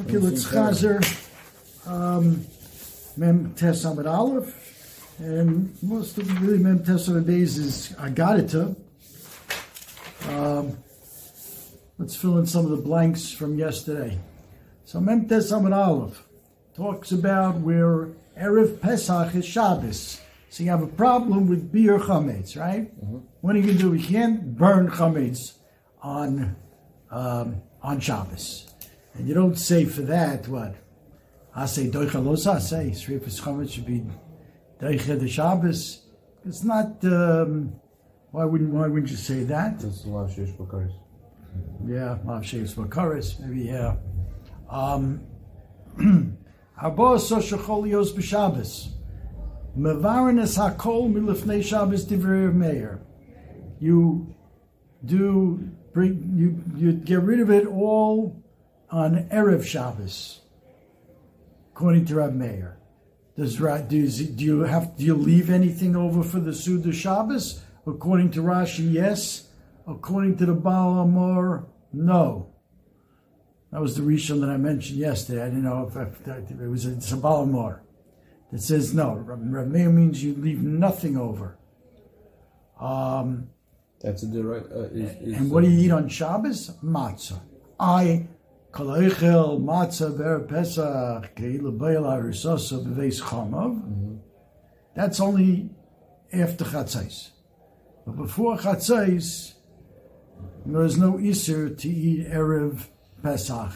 Okay, let's chazer um, Mem Tes Amid Aleph, and most of the really Mem Tes Amid Beis is Agadita. Um, let's fill in some of the blanks from yesterday. So Mem Tes Amid Aleph talks about where Erev Pesach is Shabbos. So you have a problem with beer chametz, right? What are you going to do? You can't burn chametz on um, on Shabbos, and you don't say for that what I say doicha los I say shrifus chametz should be doicha the Shabbos. It's not. Um, why wouldn't Why wouldn't you say that? That's a lot of shish bakaris. Yeah, Mav Sheikh's Makaris, maybe, yeah. Um, Cholios B'Shabbos. Mevarin es hakol milifnei Shabbos divrei Meir. You do bring you you get rid of it all on erev Shabbos, according to Rab Meir. Does do you, do you have do you leave anything over for the Suda Shabbos? According to Rashi, yes. According to the Baal HaMaor, no. That was the Rishon that I mentioned yesterday. I didn't know if it was a, it's a Baal HaMaor that says no. Rav Meir means you leave nothing over. Um, That's a direct. Uh, is, is, and what do you eat on Shabbos? Matzah. I kaleichel matzah ber pesach keila beil arisosa beveis chamav. That's only after chatzais. But before chatzais, there's no iser to eat erev pesach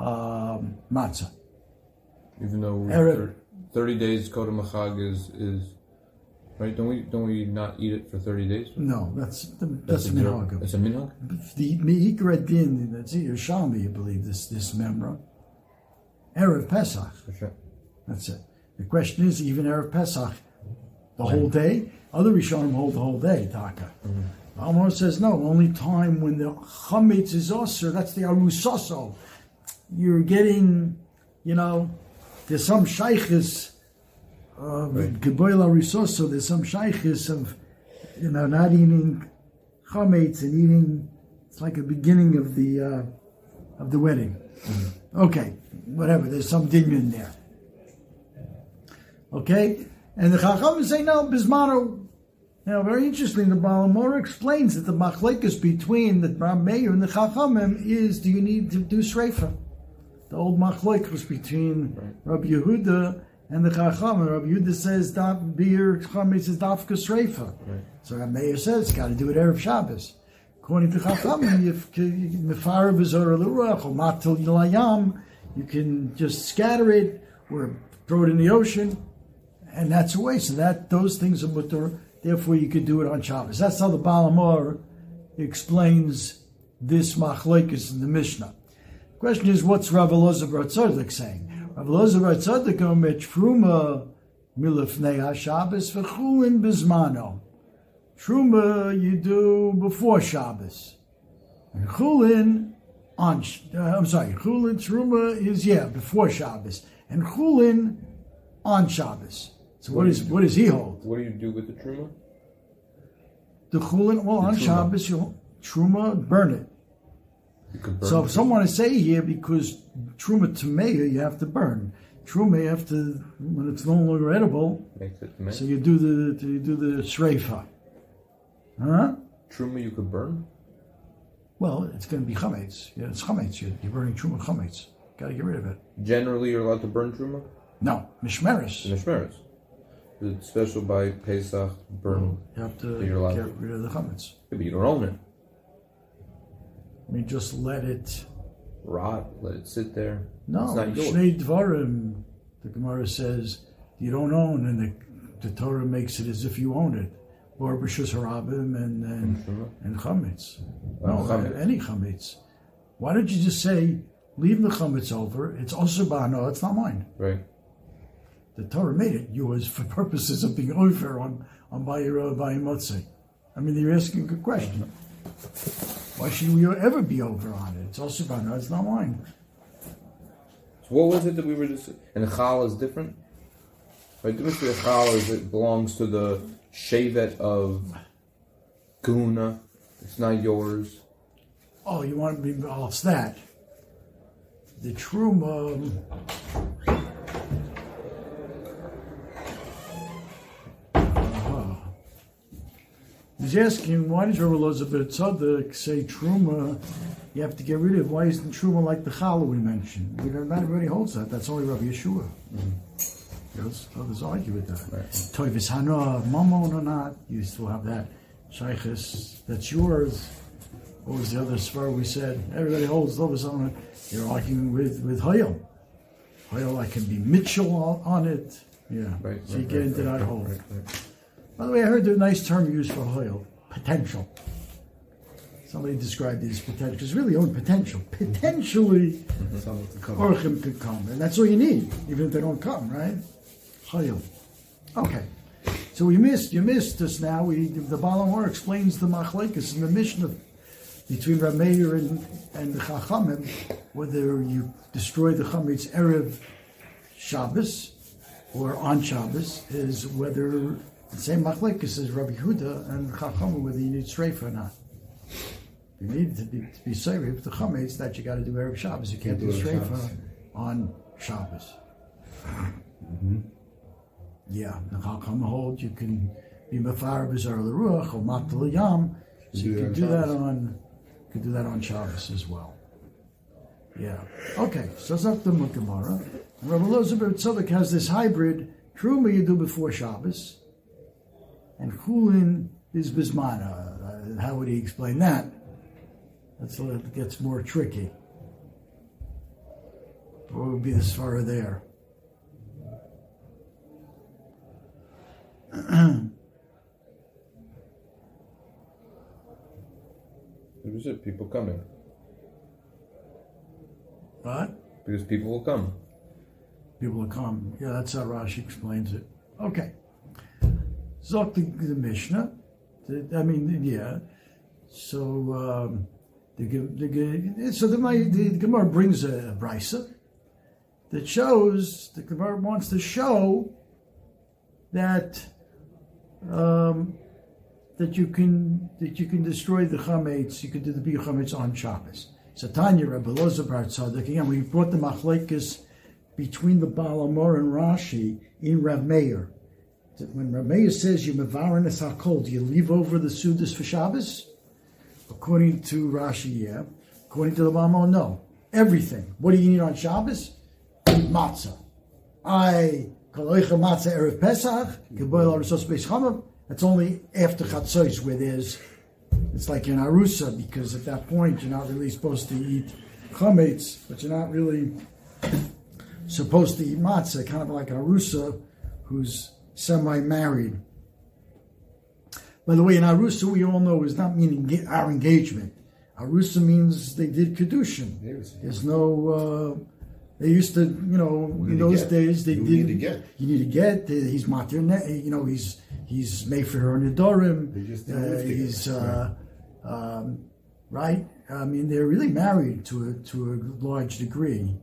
um, matzah. Even though Erev. Thir- thirty days Kodam Machag is is right. Don't we don't we not eat it for thirty days? No, that's that's, a minhag. It's a minhag. the Meikra Din, that's it, Yerushalmi, I believe, this, this memra. Erev Pesach, sure. that's it. The question is, even Erev Pesach, the whole day? Other Rishonim hold the whole day, Taka. Mm-hmm. Amor says, no, only time when the Chametz is Osir, that's the Arusoso. You're getting, you know, there's some shaykhis, uh, with Geboil Arusoso, there's some shaykhis of, you know, not eating chametz and eating. It's like a beginning of the uh, of the wedding. Okay, whatever. There's some din in there. Okay, and the Chachamim say no bismano. Now, very interesting. The Baal HaMaor explains that the machlekes between the Ram Meir and the Chachamim is: Do you need to do shreifa? The old machlek was between Rabbi Yehuda and the Chachamim. Rabbi Yehuda says daf beer chametz is dafka shreifa. So Rabbi Meir says, got to do it Erev Shabbos. According to Chachamim, if Mefara V'Zor L'Ruach or Matil Yilayam, you can just scatter it or throw it in the ocean, and that's a waste. So that those things are mutter. Therefore, you could do it on Shabbos. That's how the Baal HaMaor explains this machlekes in the Mishnah. Question is, what's Rav Elazar Bar Tzaddik saying? Rav Elazar Bar Tzaddik omer truma milifnei haShabbos v'chulin bizmano. Truma you do before Shabbos. And Chulin on, uh, I'm sorry, Chulin, Truma is, yeah, before Shabbos. And Chulin on Shabbos. So what is what does he hold? What do you do with the truma? The Chulin, well, on Truma. Shabbos, you Truma, burn it. You could burn So if someone to say here, because Truma to Meir, you have to burn. Truma, you have to, when it's no longer edible, makes it mint. so you do the, you do the shreifa. Huh? truma you could burn. Well, it's going to be chametz. Yeah, it's chametz. You're, you're burning truma chametz. Got to get rid of it. Generally, you're allowed to burn truma. No, mishmeres. Mishmeres. It's special by Pesach burn. You have to get rid of the chametz. Yeah, but you don't own it. I mean, just let it. Rot. Let it sit there. No, it's not yours. Shnei Dvarim. The Gemara says you don't own, and the, the Torah makes it as if you own it. Or b'shus harabim and and, truma? and chametz. Oh, No, uh, chametz. any chametz. Why don't you just say leave the chametz over? It's also bano. It's not mine. Right. the Torah made it yours for purposes of being over on on Bayir uh, Bayim Motzei. I mean, you're asking a good question. Why should we ever be over on it? It's all no, it's not mine. So what was it that we were just? And the chal is different. Right. The difference with the chal is it belongs to the shevet of Guna. It's not yours. Oh, you want to be, it's that. The Truma. Uh, He's asking, why does Rabbi Elazar Bar Tzaddik say Truma? You have to get rid of. Why isn't Truma like the Challah we mentioned? We don't, not everybody holds that. That's only Rabbi Yeshua. Mm-hmm. Yes, others argue with that. Right. Toivis Hana, Mammon or not, you still have that. Shaykhis, that's yours. What was the other svar we said? Everybody holds on it. You're arguing with, with Hoyle. Hoyle, I can be Mitchell on, on it. Yeah. Right. so you get right, into right, that whole. By the way, I heard a nice term used for Hoyle potential. Somebody described it as potential. Because really only potential. Potentially. Orchim could come. And that's all you need, even if they don't come, right? Hoyle. Okay. So we missed, you missed us now. We, the Baal HaMaor explains the Machlekes in the Mishnah between Rameir and, and the Chachamim, whether you destroy the Chametz Erev Shabbos or on Shabbos, is whether the same Machlekes as Rabbi Huda and Chachamim, whether you need strafe or not. You need to be, to be the Chametz that you got to do Erev Shabbos. You can't Can't do do it on Shabbos. Shabbos. Yeah, the Chacham hold you can be mafar b'zar l'ruach or matal yam, so you can do that on, you can do that on Shabbos as well. Yeah. Okay. So that's the Gemara. Rabbi Elazar Bar Tzadok has this hybrid. Truma you do before Shabbos, and Chulin is bismana. Uh, how would he explain that? That's a little, it gets more tricky. What would be the svara there? It was it. People coming What? because people will come. People will come. Yeah, that's how Rashi explains it. Okay. Zok the, the Mishnah. I mean, yeah. So um, the, the, so the, the, the Gemara brings a, a brisa that shows the Gemara wants to show that um, that you can that you can destroy the chametz, you can do the big chametz on Shabbos. So Tanya Rebbe Elazar Bar again. We brought the machlekes between the Baal HaMaor and Rashi in Rav Meir. When Rav Meir says you mevarin es hakol, do you leave over the sudas for Shabbos? According to Rashi, yeah. According to the Baal no. Everything. What do you need on Shabbos? Matzah. I kaloicha matzah erev Pesach. That's only after chatzos where there's it's like an arusa because at that point you're not really supposed to eat chametz, but you're not really supposed to eat matzah, kind of like arusa who's semi-married. By the way, in arusa we all know is not meaning our engagement. Arusa means they did kedushin. There's no. Uh, they used to, you know, in those days they You did. need to get. You need to get. He's matir. ne- You know, he's he's Mayfair or Nidorim. They just didn't Uh, he's uh, um, right. I mean, they're really married to a to a large degree,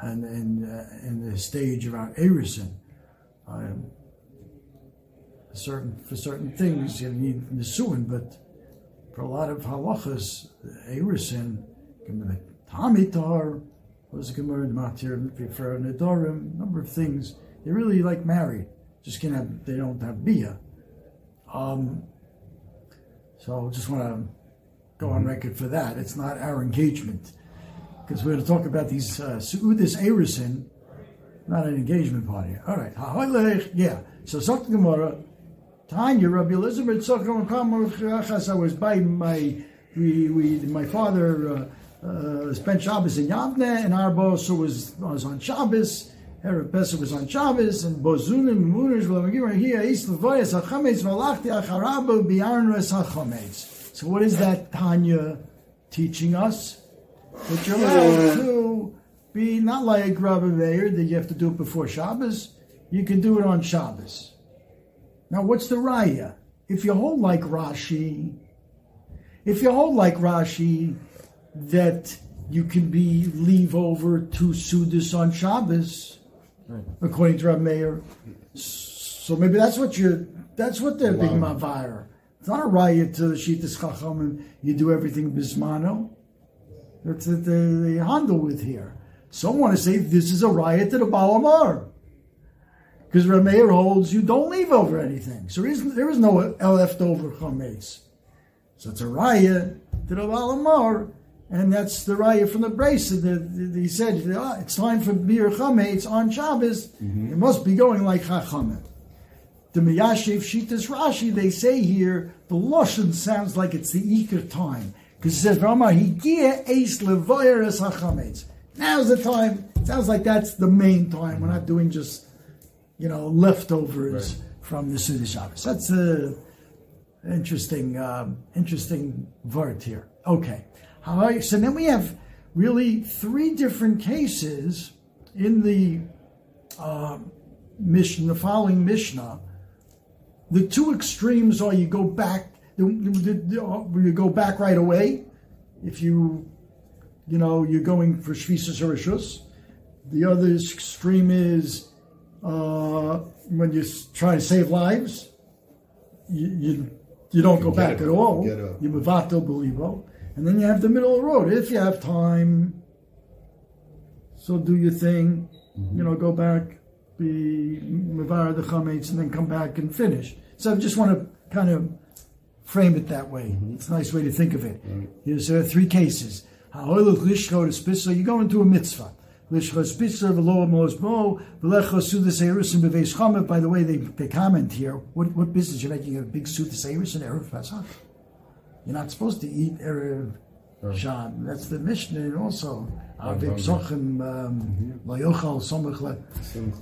and and uh, in the stage around Arison. Um, certain for certain things you need nisuin, but for a lot of halachas, Arison, Tamitar was Gemara Matir for Nedarim, number of things. They're really like married, just can't have they don't have bia. Um, so just want to go on record for that. It's not our engagement because we're going to talk about these uh, Su'udis Arison, not an engagement party. All right, yeah. So Zok Gemara, Tanya, Rabbi Elizabeth, I was by my, we, we, my father uh, uh, spent Shabbos in Yavne, and our boss was, was on Shabbos. Erev Pesach was on Shabbos, and Bozunim, Munish, V'lamagir, here, Is Levoyas, HaChametz, V'alachti, Acharabu, Bi'arnus, HaChametz. So what is that Tanya teaching us? That you're allowed to be not like Rabbi Meir, that you have to do it before Shabbos. You can do it on Shabbos. Now, what's the raya? If you hold like Rashi, if you hold like Rashi, that you can be leave over to Sudas on Shabbos, according to Rabbi Meir. So maybe that's what you that's what they're being mavir It's not a riot to the Shitas Chachamim. You do everything bismano. That's what they, they handle with here. Some want to say this is a riot to the Baal HaMaor. Because Rameir holds you don't leave over anything. So there is, there is no leftover chametz. So it's a riot to the Baal HaMaor. And that's the raya from the brace. He said, oh, it's time for beer chametz on Shabbos. Mm-hmm. It must be going like chachamim. The Miyashiv Shitas Rashi, they say here, the Lashon sounds like it's the Iker time. Because it says, Rama Higia Eis Levoyeres HaChametz. Now's the time. It Sounds like that's the main time. We're not doing just, you know, leftovers right. from the Suda Shabbos. That's a interesting, um, interesting word here. Okay. So then we have really three different cases in the uh, Mishnah, the following Mishnah. The two extremes are you go back, you go back right away. If you, you know, you're going for Shvisas or Rishus. The other extreme is uh, when you try to save lives, you, you, you don't go back at all. You mevato belivo. And then you have the middle of the road. If you have time, so do your thing, mm-hmm. you know, go back, be Mavar the Chametz, and then come back and finish. So I just want to kind of frame it that way. Mm-hmm. It's a nice way to think of it. Here's uh, three cases. So you go into a mitzvah. By the way, they, they comment here, what, what business you're making a big suit to say in Erev Pesach? You're not supposed to eat Erev Sham. That's the Mishnah and also. Um, mm-hmm.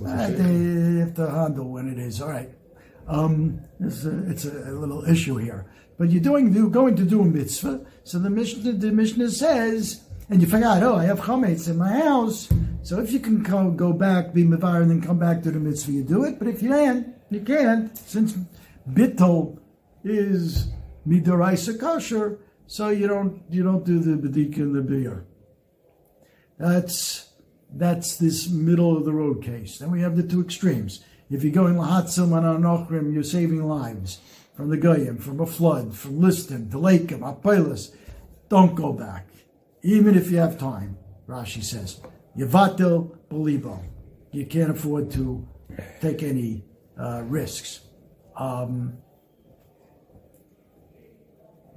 ah, they have to handle when it is. All right. Um, it's, a, it's a, little issue here. But you're doing, you're going to do a mitzvah. So the Mishnah, the Mishnah says, and you forgot, oh, I have chametz in my house. So if you can go, go back, be mivar, and then come back to the mitzvah, you do it. But if you can't, you can't. Since bittul is midaraisa kosher, so you don't you don't do the bedik and the beer. That's that's this middle of the road case. Then we have the two extremes. If you're going lahatzim and anochrim, you're saving lives from the goyim, from a flood, from listim to lakim, apilas. Don't go back, even if you have time. Rashi says, Yavatil belibo. You can't afford to take any uh, risks. Um,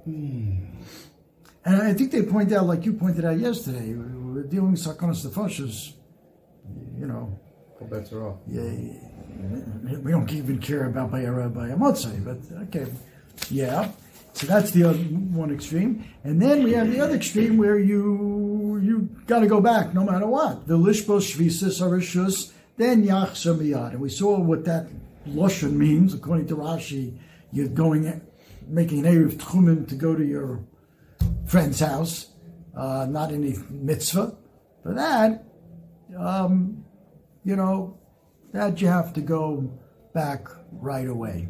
Hmm. And I think they point out, like you pointed out yesterday, we're dealing with Sarkonis Nefashas, you know. Well, that's off. Yeah, we don't even care about by a by a but okay, yeah. So that's the other one extreme, and then we have the other extreme where you you got to go back no matter what. The lishbos shvisas arishus, then yachsa miyad, and we saw what that lashon means according to Rashi. You're going making an Erev Tchumen to go to your friend's house, uh, not any mitzvah. For that, um, you know, that you have to go back right away.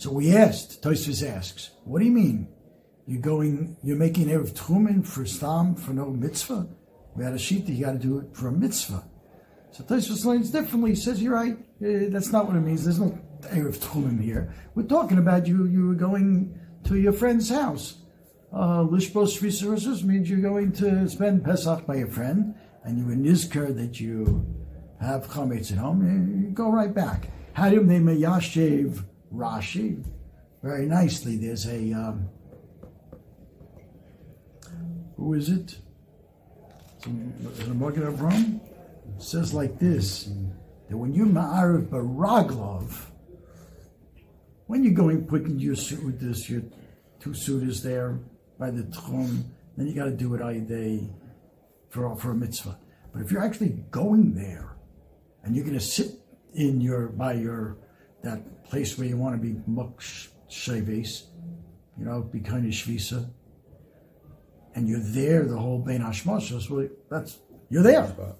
So we asked, Tosfos asks, what do you mean? You're going, you're making Erev Tchumen for Stam, for no mitzvah? We had a sheet that you got to do it for a mitzvah. So Tosfos explains differently. He says, "You're right. Uh, that's not what it means. There's no erev tchumen here. We're talking about you. You were going to your friend's house. Uh, Lishbos resources means you're going to spend Pesach by your friend, and you were nizker that you have chametz at home. You, you go right back. Do they mayashev Rashi? Very nicely. There's a um, who is it? Is it a Magen Avraham? says like this that when you're Ma'ariv Baraglov, when you're going putting your suit, this, your two suitors there by the tchum, then you got to do it all day for, for a mitzvah. But if you're actually going there and you're going to sit in your, by your, that place where you want to be muk sheves, you know, be kind of shvisa, and you're there the whole Bein Hashmashos, well, that's, you're there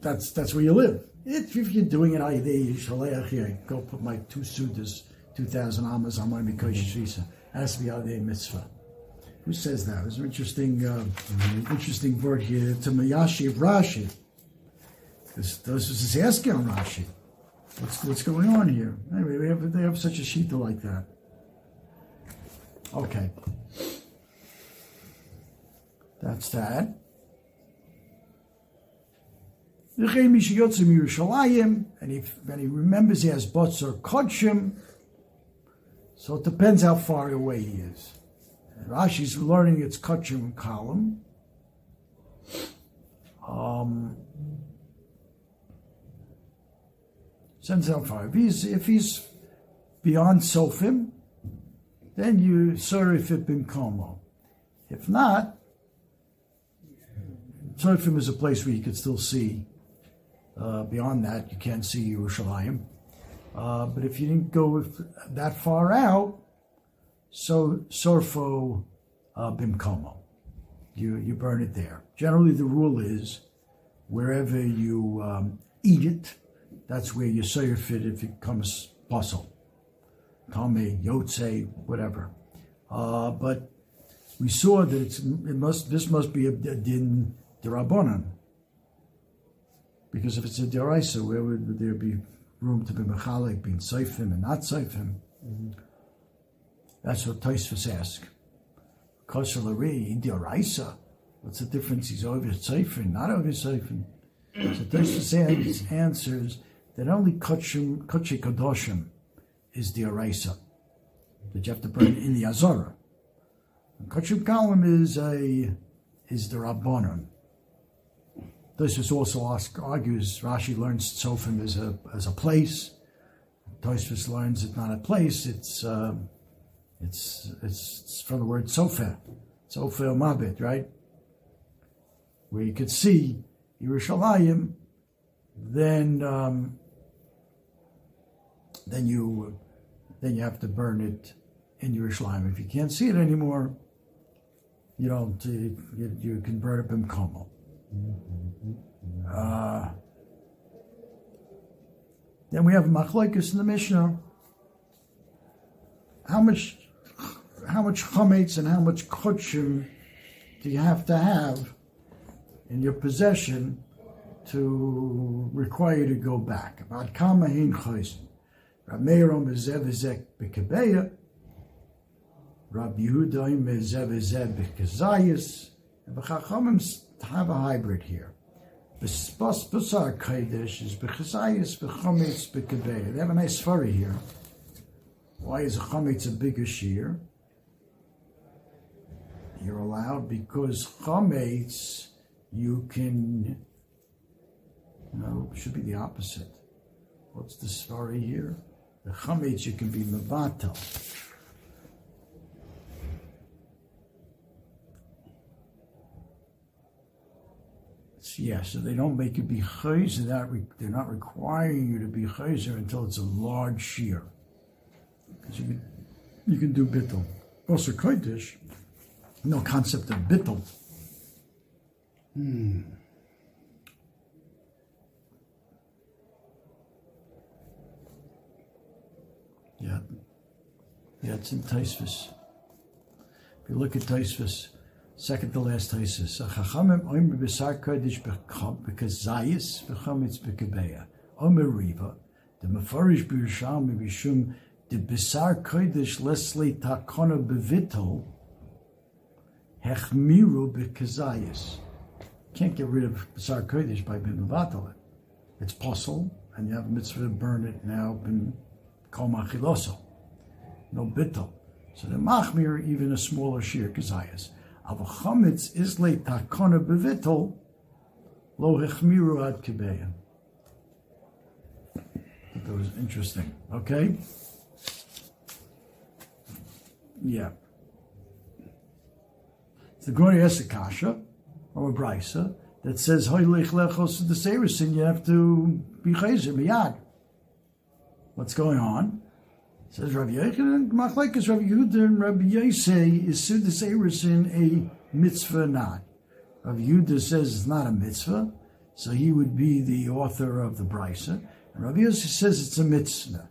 that's that's where you live. If, if you're doing it, I shaleach here. Go put my two sudas, two thousand amas on my mikosh shisa. Has to be out there mitzvah. Who says that? There's an interesting, uh, mm-hmm. interesting word here. To Mayashi of Rashi. This, this is asking on Rashi. What's, what's going on here? Anyway, they have, they have such a shita like that. Okay. That's that. And he, when he remembers he has Botzar Kodshim, so it depends how far away he is. Rashi's learning its Kodshim column. Um, How far. If he's, if he's beyond Sofim, then you Sorif it bin Como. If not, Sofim is a place where you can still see. Uh, beyond that, you can't see Yerushalayim. Uh, but if you didn't go that far out, so Sorfo uh, Bimkomo. You, you burn it there. Generally, the rule is wherever you um, eat it, that's where you saw your fit if it becomes puzzle. Tame, Yotze, whatever. Uh, but we saw that it must this must be a, a din derabanan. Because if it's a deraisa, where would there be room to be mechalik, being seifim and not seifim? Mm-hmm. That's what Taisvus ask. Kosher in deraisa. What's the difference? He's over seifim, not over seifim. So Taisvus answers that only Kotche Kadoshim is the Araisa, that you have to burn in the Azara. Kotchim Kalim is a is the Rabbanon. This is also ask, argues Rashi learns Tzofim as a as a place. Tosfos learns it's not a place. It's uh, it's, it's, it's from the word Sofer, Sofer Mabit, right? Where you could see Yerushalayim, then um, then you then you have to burn it in Yerushalayim. If you can't see it anymore, you don't. You, you can burn it in Como. Uh, then we have Machlokes in the Mishnah. How much, how much chametz and how much kutchim do you have to have in your possession to require you to go back? About kama hin chayzin. Rab Meir Omer Zev Bekebeya, Rab Yehuda Omer Zev Bekezayis, and the Chachamim have a hybrid here. B'spas Basar Kodesh is Bechazayis Bechometz Bekebeya. They have a nice furry here. Why is a a bigger shear? You're allowed because Chometz, you can, no, should be the opposite. What's the story here? The chametz you can be mevatel. Yeah, so they don't make you be chayzer. That they're not requiring you to be chayzer until it's a large shear. Because you can, you can do bittel. Also, kodesh, no concept of bittel. Hmm. Yeah. Yeah, it's in Taisvis. If you look at Taisvis, second to last Taisvis, Chachamim oim b'sar kodesh because zayis v'chametz b'kebeya. Omer riva, the mefarish b'yisham b'shum the b'sar kodesh leslie takona b'vitol hechmiru b'kezayis. Can't get rid of b'sar kodesh by being. It's possible, and you have a mitzvah to burn it now, been kol machiloso, no bittel. So the machmir even a smaller shear kazayas. Ava chametz is le takona bevittel lo hechmiru ad kibeya. That was interesting. Okay. Yeah. The Gloria Esakasha, or a brisa, that says, Hoy lech lechos the Sarisin, you have to be chazer, miyad. What's going on? Says Rabbi Yochanan, Machlekes Rabbi Yehuda and Rabbi Yosei is Sudas Erisin a mitzvah not. Rabbi Yehuda says it's not a mitzvah, so he would be the author of the brisa. And Rabbi Yosei says it's a mitzvah.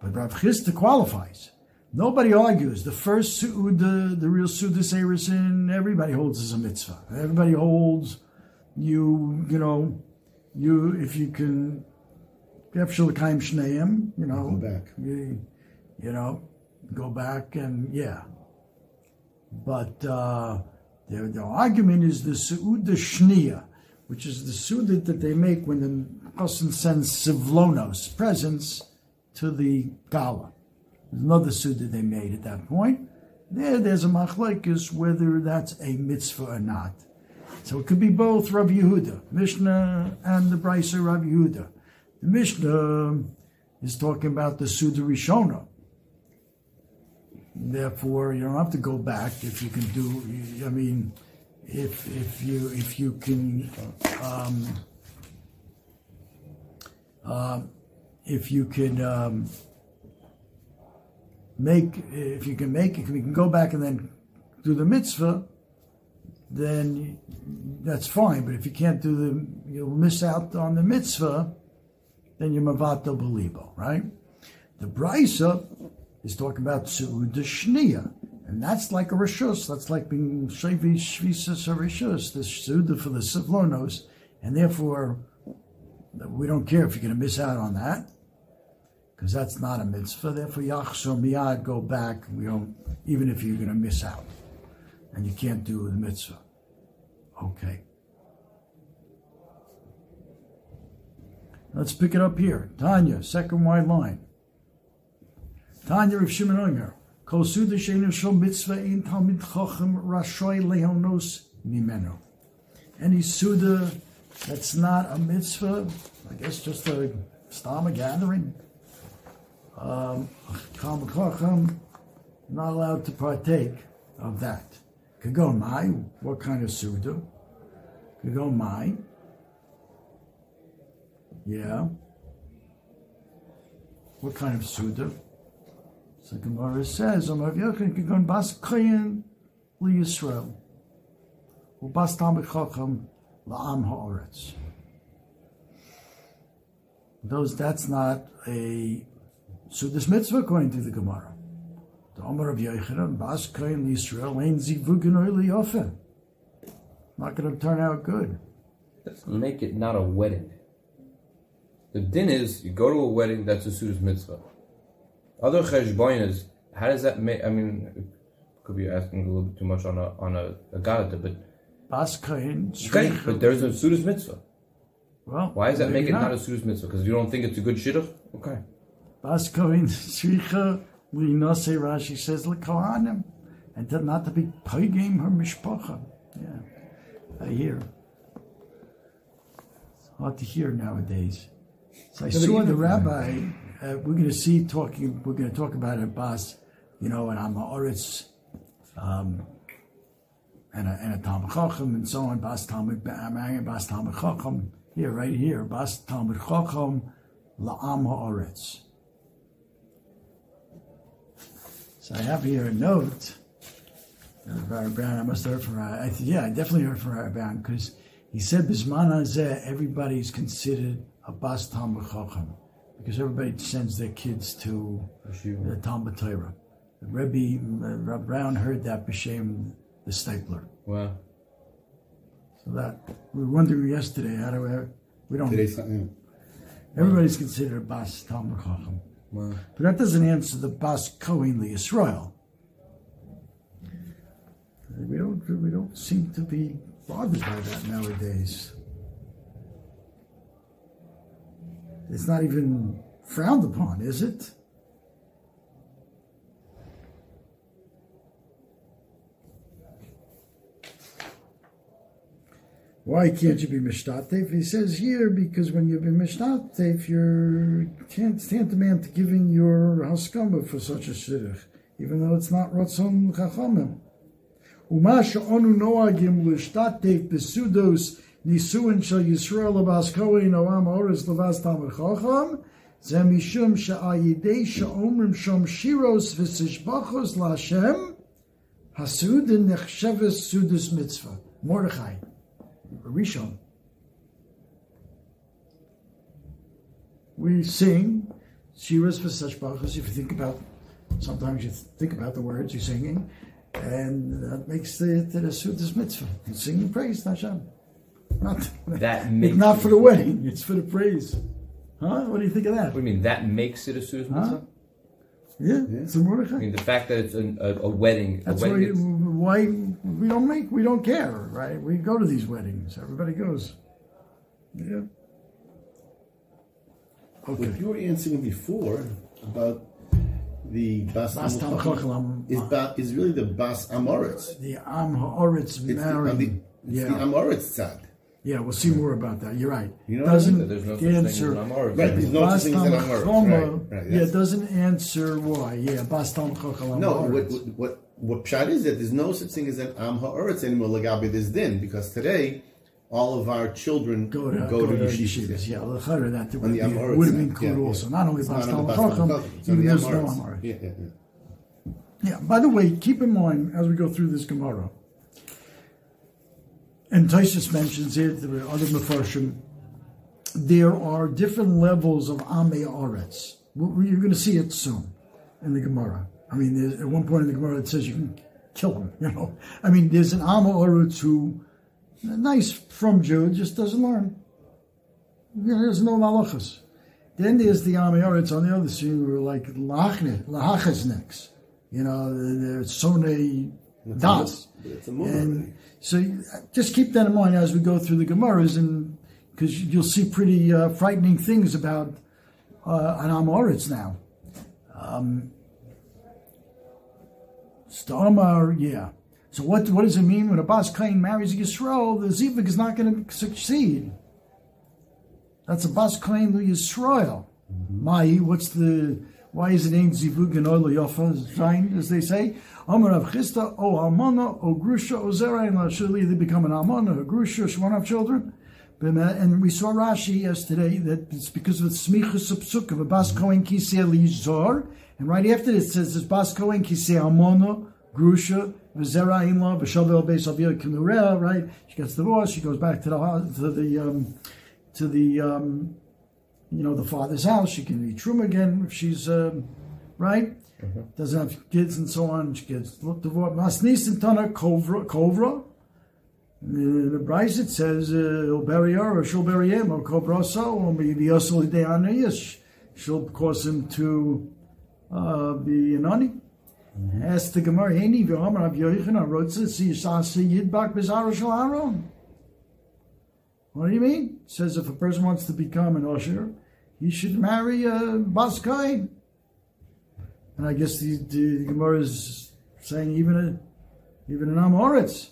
But Rabbi Chisda qualifies. Nobody argues. The first Suda, the real Sudas Erisin, everybody holds as a mitzvah. Everybody holds you, you know, you if you can, Shneim, you know, Go back. You, you know, go back and yeah. But uh, the, the argument is the Su'uda Shnia, which is the Su'uda that they make when the person sends Sivlonos, presents, to the Gala. There's another Su'uda they made at that point. There, there's a machlekes whether that's a mitzvah or not. So it could be both Rabbi Yehuda, Mishnah, and the Brisa Rabbi Yehuda. The Mishnah is talking about the Suda Rishona. Therefore, you don't have to go back if you can do. I mean, if if you if you can, um, uh, if you can um, make if you can make it, you can go back and then do the mitzvah. Then that's fine. But if you can't do the, you'll miss out on the mitzvah. Then you're mavato belibo, right? The brisa is talking about su'uda shnia, and that's like a rishus. That's like being shevi shvisas or rishus. The su'uda for the sivlonos, and therefore we don't care if you're going to miss out on that because that's not a mitzvah. Therefore, yachzor miyad, go back. We don't, even if you're going to miss out and you can't do the mitzvah. Okay. Let's pick it up here. Tanya, second wide line. Tanya of Shimon Omer. Kol suda sheinu shel mitzvah in talmid chochem rashoy lehonos mimenu. Any suda that's not a mitzvah, I guess just a stama gathering. Um, not allowed to partake of that. Kagon mai, what kind of suda? Kagon mai. Yeah. What kind of suda? So Gemara says, Amar Yochanan Kagon bas koyin li Yisrael. Ubas tamid chacham la'am ha'oretz. Those, that's not a Sudas mitzvah according to the Gemara. The Omer of Yochanan, Bas Kohen Yisrael, Ein Zivugin Oili Yofen. Not going to turn out good. Let's make it not a wedding. The din is you go to a wedding that's a sudas mitzvah. Other cheshboinas, how does that make? I mean, could be asking a little bit too much on a on a, a garata, but Bas Kohen, okay, but there's a sudas mitzvah. Well, Why does that make it not a sudas mitzvah? Because you don't think it's a good shidduch? Okay. Bas Kohen, Shricha, Linose Rashi says, L'kohanim, and to, not to be paygame her mishpacha. Yeah, I hear. It's hard to hear nowadays. So I saw the rabbi. Uh, we're going to see talking. We're going to talk about it, Bas. You know, and I'm Oritz, um, and a and a Talmud Chacham and so on. Bas Talmud Ba'amang, Bas Talmud Chacham. Here, right here, Bas Talmud Chacham, La'am Ha'oretz. So I have here a note. Uh, Rabbi Brown, I must have heard from Rabbi. Yeah, I definitely heard from Rabbi Brown because he said Bisman Hazeh, everybody's considered a Bas Talmud Chacham because everybody sends their kids to the Talmud Torah. Rebbe uh, Brown heard that b'shem the Steipler. Wow. So that we were wondering yesterday how do we we don't Today's something. everybody's considered a Bas Talmud Chacham. Wow. But that doesn't answer the Bas Kohen Li Yisrael. We don't we don't seem to be bothered by that nowadays. It's not even frowned upon, is it? Why can't you be mishtatef? He says here because when you've been mishtatef, you're can't stand demand to giving your haskama for such a shidduch, even though it's not ratzon chachamim. Uma she'onu noagim l'shtatef besudos nisuin shel Yisrael labas kohen oam oris levas tamar chacham ze mishum she'ayidei she'omrim shom shiros v'sishbachos la'Hashem hasudin nechsheves sudus mitzvah. Mordechai. Rishon. We sing such brachas. If you think about, sometimes you think about the words you're singing, and that makes the the Sudas mitzvah. Singing praise to Hashem. Not, That it's makes not for the wedding. It's for the praise. Huh? What do you think of that? What do you mean? That makes it a sudas mitzvah? Yeah, it's a Mordechai. I mean, the fact that it's an, a, a wedding. That's a why, wedding why we don't make we don't care, right? We go to these weddings. Everybody goes. Yeah. What Okay. you were answering before about the Bas Bas Tam Tam Chacham Chacham. is, ba, is really the Bas Amoritz. The Am Haaretz It's the, marrying. the, it's yeah, the Amoritz tzad. Yeah. We'll see more about that. You're right. You know, doesn't There's no such thing as answer. Right, there's no such thing as an Bas Tam Amoritz. Chacham, Right, right, yeah, doesn't answer why. Yeah, Bas Tam No, what, what, what, what pshat is that there's no such thing as an Am Ha'aretz anymore, Lagabi this din, because today all of our children Go to, go, to, yeshivas. yeshivas. Yeah, l'chara, that would, On the be, would have been included yeah, also. yeah. Not only It's Bas not on Tam the Bas Tam Chacham, Chacham, it's on even the there's no Amoritz. Amoritz. Yeah, yeah, yeah. Yeah. By the way, keep in mind as we go through this Gemara, and Taisus mentions it. There are other Mefarshim. There are different levels of Amei Aretz. You're going to see it soon in the Gemara. I mean, there's, at one point in the Gemara it says you can kill him. You know, I mean, there's an Amei Aretz who, nice from Jew, just doesn't learn. You know, there's no malachas. Then there's the Amei Aretz on the other side who are like lahachne- next. You know, they're Sone Das. It's a move. And so just keep that in mind as we go through the Gemaras, and because you'll see pretty uh, frightening things about uh, an Amoritz now. Um, yeah. So what what does it mean when a Bas Kain marries a Yisrael? The Zivik is not going to succeed. That's a Bas Kain Yisrael. Mai, what's the why is it ain't Zivug and Oil Yofa Zain, as they say? Amar Rav Chisda, O Almana, O Grusha, O Zera, and should either become an Almana, or Grusha, she won't have children. And we saw Rashi yesterday that it's because of the Smichus Psuk of a Bas Kohen Kisei Lizor, and right after it says it's Bas Kohen Kisei Almana, Grusha, V'zera Imla, V'shavel Beis Avir Kinureh, right? She gets divorced, she goes back to the to the um, to the um, you know the father's house. She can be truma again if she's um, right. Doesn't have kids and so on. She gets divorced. Masnis and Tana Kovra. Kovra. In the Bryce it says uh, he'll bury her or she'll bury him or Kovra so or maybe Yosel. She'll cause him to uh, be an ani. Ask the Gemara, Heni v'Amar Rav Yochanan wrote this, Yidbak Bezara Shal Aaron. What do you mean? It says if a person wants to become an usher, he should marry a Bas Kain. And I guess the, the Gemara is saying even a, even an Amoritz.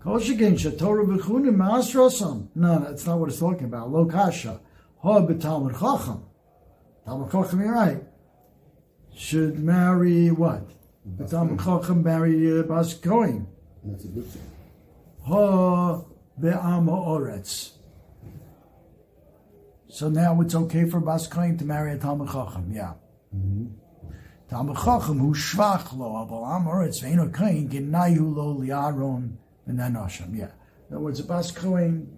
Kol shekin shatorah v'chunim. No, that's not what it's talking about. Lo kasha. Ha b'talmud chacham. Talmud chacham, you're right. Should marry what? Talmud chacham marry uh, Bas. That's a good thing. Ha be'am ha'oretz. So now it's okay for Bas Kohen to marry a Talmud Chacham, yeah. Mm-hmm. Talmud Chacham hu shvach lo, aval am ha'oretz ve'eno Kohen genayu lo li'aron v'nanosham, yeah. In other words, a Bas Kohen,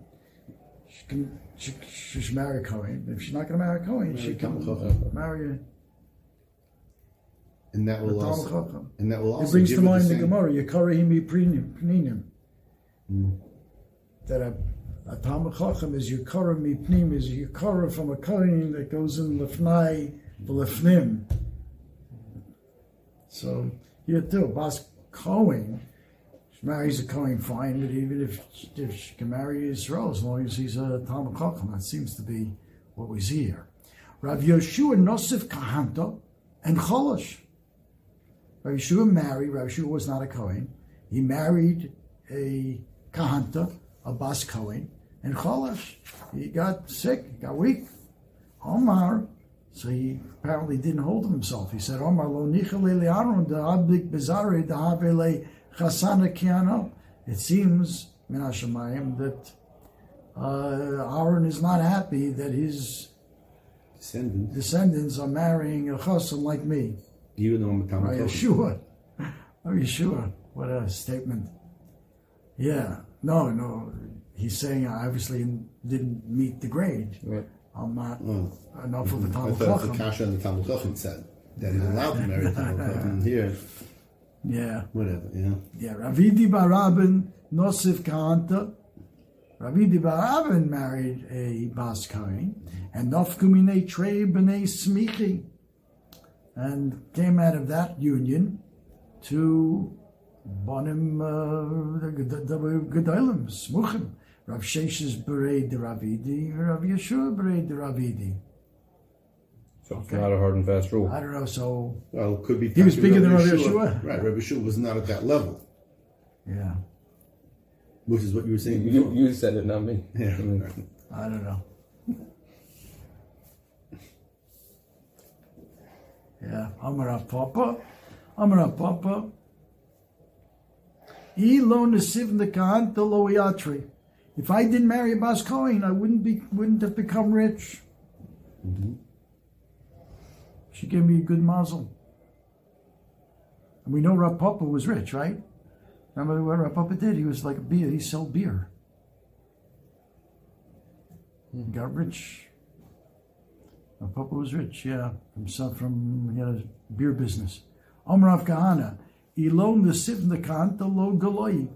she can, she, she should marry a Kohen. If she's not going to marry a Kohen, she can Chacham. marry a And that will also, Chacham. and that will also It brings to mind the same- Gemara, Yakarahim Pninim. Mm. That a, a Talmud Chacham is Yakara Mipnim, is Yakara from a Kohen that goes in Lefnai, Lefnim. So here too, Bas Kohen, she marries a Kohen fine, but even if, if she can marry Israel, as long as he's a Talmud Chacham, that seems to be what we see here. Rav Yeshua Nosif Kahanta and Cholosh. Rav Yeshua married, Rav Yeshua was not a Kohen. He married a Kahanta, a Bas Kohen, and Cholash. He got sick, got weak. Omar, so he apparently didn't hold himself. He said, Omar lo nichale le'aron da'ablik bezare da'avele chasana kiano. It seems, min Hashemayim, that uh, Aaron is not happy that his descendant, descendants are marrying a chassan like me. even though I'm a Talmud Are you sure? Are you sure? What a statement. Yeah. No, no. He's saying I obviously didn't meet the grade. Right. I'm not Oh. enough of a I Talmud thought the Chacham. Kasha and the Talmud Chacham said that he's allowed to marry Talmud Chacham. Here, Yeah. whatever, yeah. know. Yeah. Rav Idi Bar Avin, Nosif Kahanta. Rav Idi Bar Avin married a Bas Kain, and Nofkumine Trey B'nei Smichi, and came out of that union to Bonim the Gedolim, Smuchim, Rav Sheshes Berei de Ravidi, Rav Yeshua Berei de Ravidi. So it's not a hard and fast rule. I don't know, so, Well, it could be. He was Taki bigger than Rabbi Rabbi Yeshua. Right, Rabbi Yeshua was not at that level, yeah, which is what you were saying You, before. you said it, not me. Yeah. Right. I don't know. Yeah, Amara Papa, Amara Papa. Elo Nesiv Nekan Lo Yatri. If I didn't marry a Bas Cohen, I wouldn't be wouldn't have become rich. Mm-hmm. She gave me a good mazel. And we know Rav Papa was rich, right? Remember what Rav Papa did? He was like a beer. He sold beer. He hmm. got rich. Rav Papa was rich, yeah. From some, from he had a beer business. Omrav Kahana, Ilon the Sivna Kanta Lo Galoi.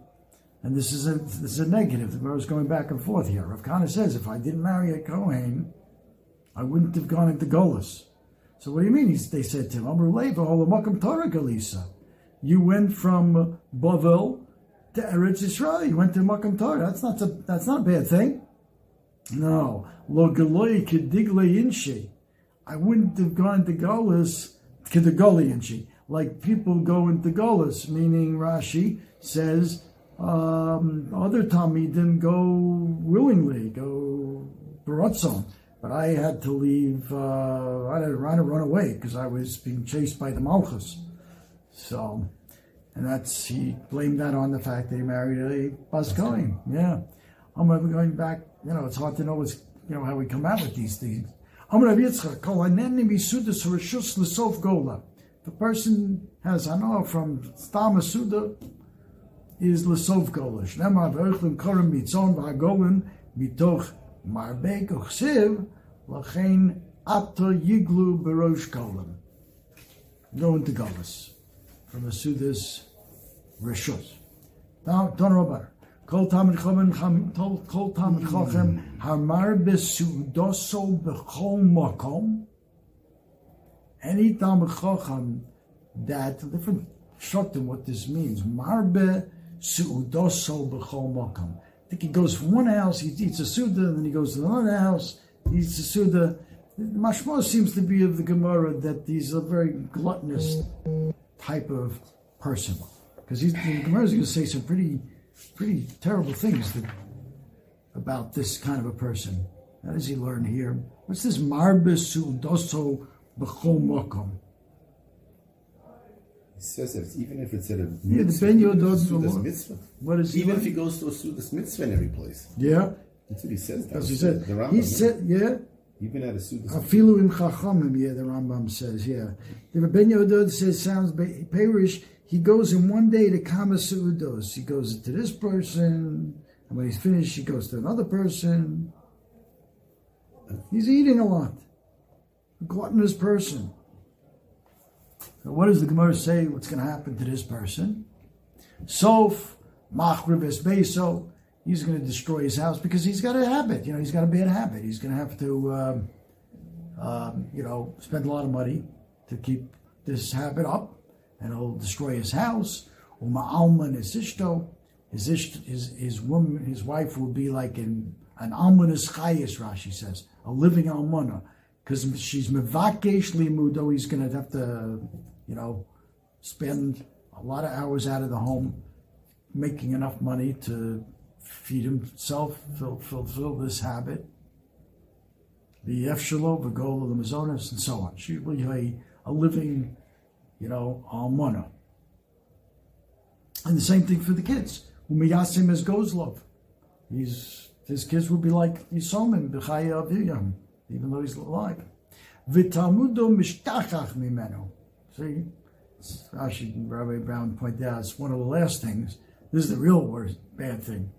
And this is a this is a negative. I was going back and forth here. Rav Kahana says, if I didn't marry a Kohen, I wouldn't have gone into Golas. So what do you mean? He's, they said to him, Amru Leva, Holamakam Torah Galisa. You went from uh, Bavel to Eretz Yisrael. You went to Makam Torah. That's not a, that's not a bad thing. No. Lo Galoi Kedigle Inshi. I wouldn't have gone to Golas, Kedigoli Inshi. Like people go into Golas, meaning Rashi says um, other Talmidim go willingly, go Baratzon. But I had to leave, uh, I had to run, run away because I was being chased by the Malchus. So, and that's, he blamed that on the fact that he married a Bas Kohen. Yeah. I'm going back, you know, it's hard to know what's, you know, how we come out with these things. The person has, I know from Stam Suda is l'sof gola. Shnemar v'ochlim korem mitzon v'agolen mitoch marbek uchsiv lachein ato yiglu berosh kolam. Go into golas from the Sudas rishus. Now, about it. Kol tamid chochem, kol tamid chochem, hamar besudoso bechol makom. Any tamid chochem that different shorten what this means. Marbe suudoso bechol makom. I think he goes from one house, he eats a suda, and then he goes to another house, he eats a suda. Mashma seems to be of the Gemara that he's a very gluttonous type of person. Because the Gemara is going to say some pretty, pretty terrible things that, about this kind of a person. How does he learn here? What's this marbesu doso b'chol mokom? He says that even if it's at a mitzvah, Ben even if Yodod- it's a Sudas mitzvah. What is he? Even if he goes to a Sudas mitzvah in every place. yeah, That's what he says. that's what he said. The Rambam, He said, yeah. even at a Sudas Afilu im chachamim, yeah, the Rambam says, yeah. The Rabben Yodod says, sounds Perish, he goes in one day to Kama Su'udos. He goes to this person, and when he's finished, he goes to another person. He's eating a lot. A gluttonous person. What does the Gemara say what's going to happen to this person? Sof, Machrib es Beso, he's going to destroy his house because he's got a habit. You know, he's got a bad habit. He's going to have to, um, um, you know, spend a lot of money to keep this habit up, and it'll destroy his hous. Uma alman is ishto. His, his his woman, his wife will be like an an almanus chayis. Rashi says a living almana, because she's mevakesh limudo. He's going to have to, you know, spend a lot of hours out of the home, making enough money to feed himself, fulfill, this habit. The Efshalo, the goal of the Mazonas, and so on. She will be a, a living, you know, almana. And the same thing for the kids. Umiyasim as Gozlov. He's his kids will be like Yisomim, B'chaya Aviyam, even though he's alive. V'talmudo mishtachach mimenu. See, Rashi and Rabbi Brown pointed out it's one of the last things. This is the real worst, bad thing.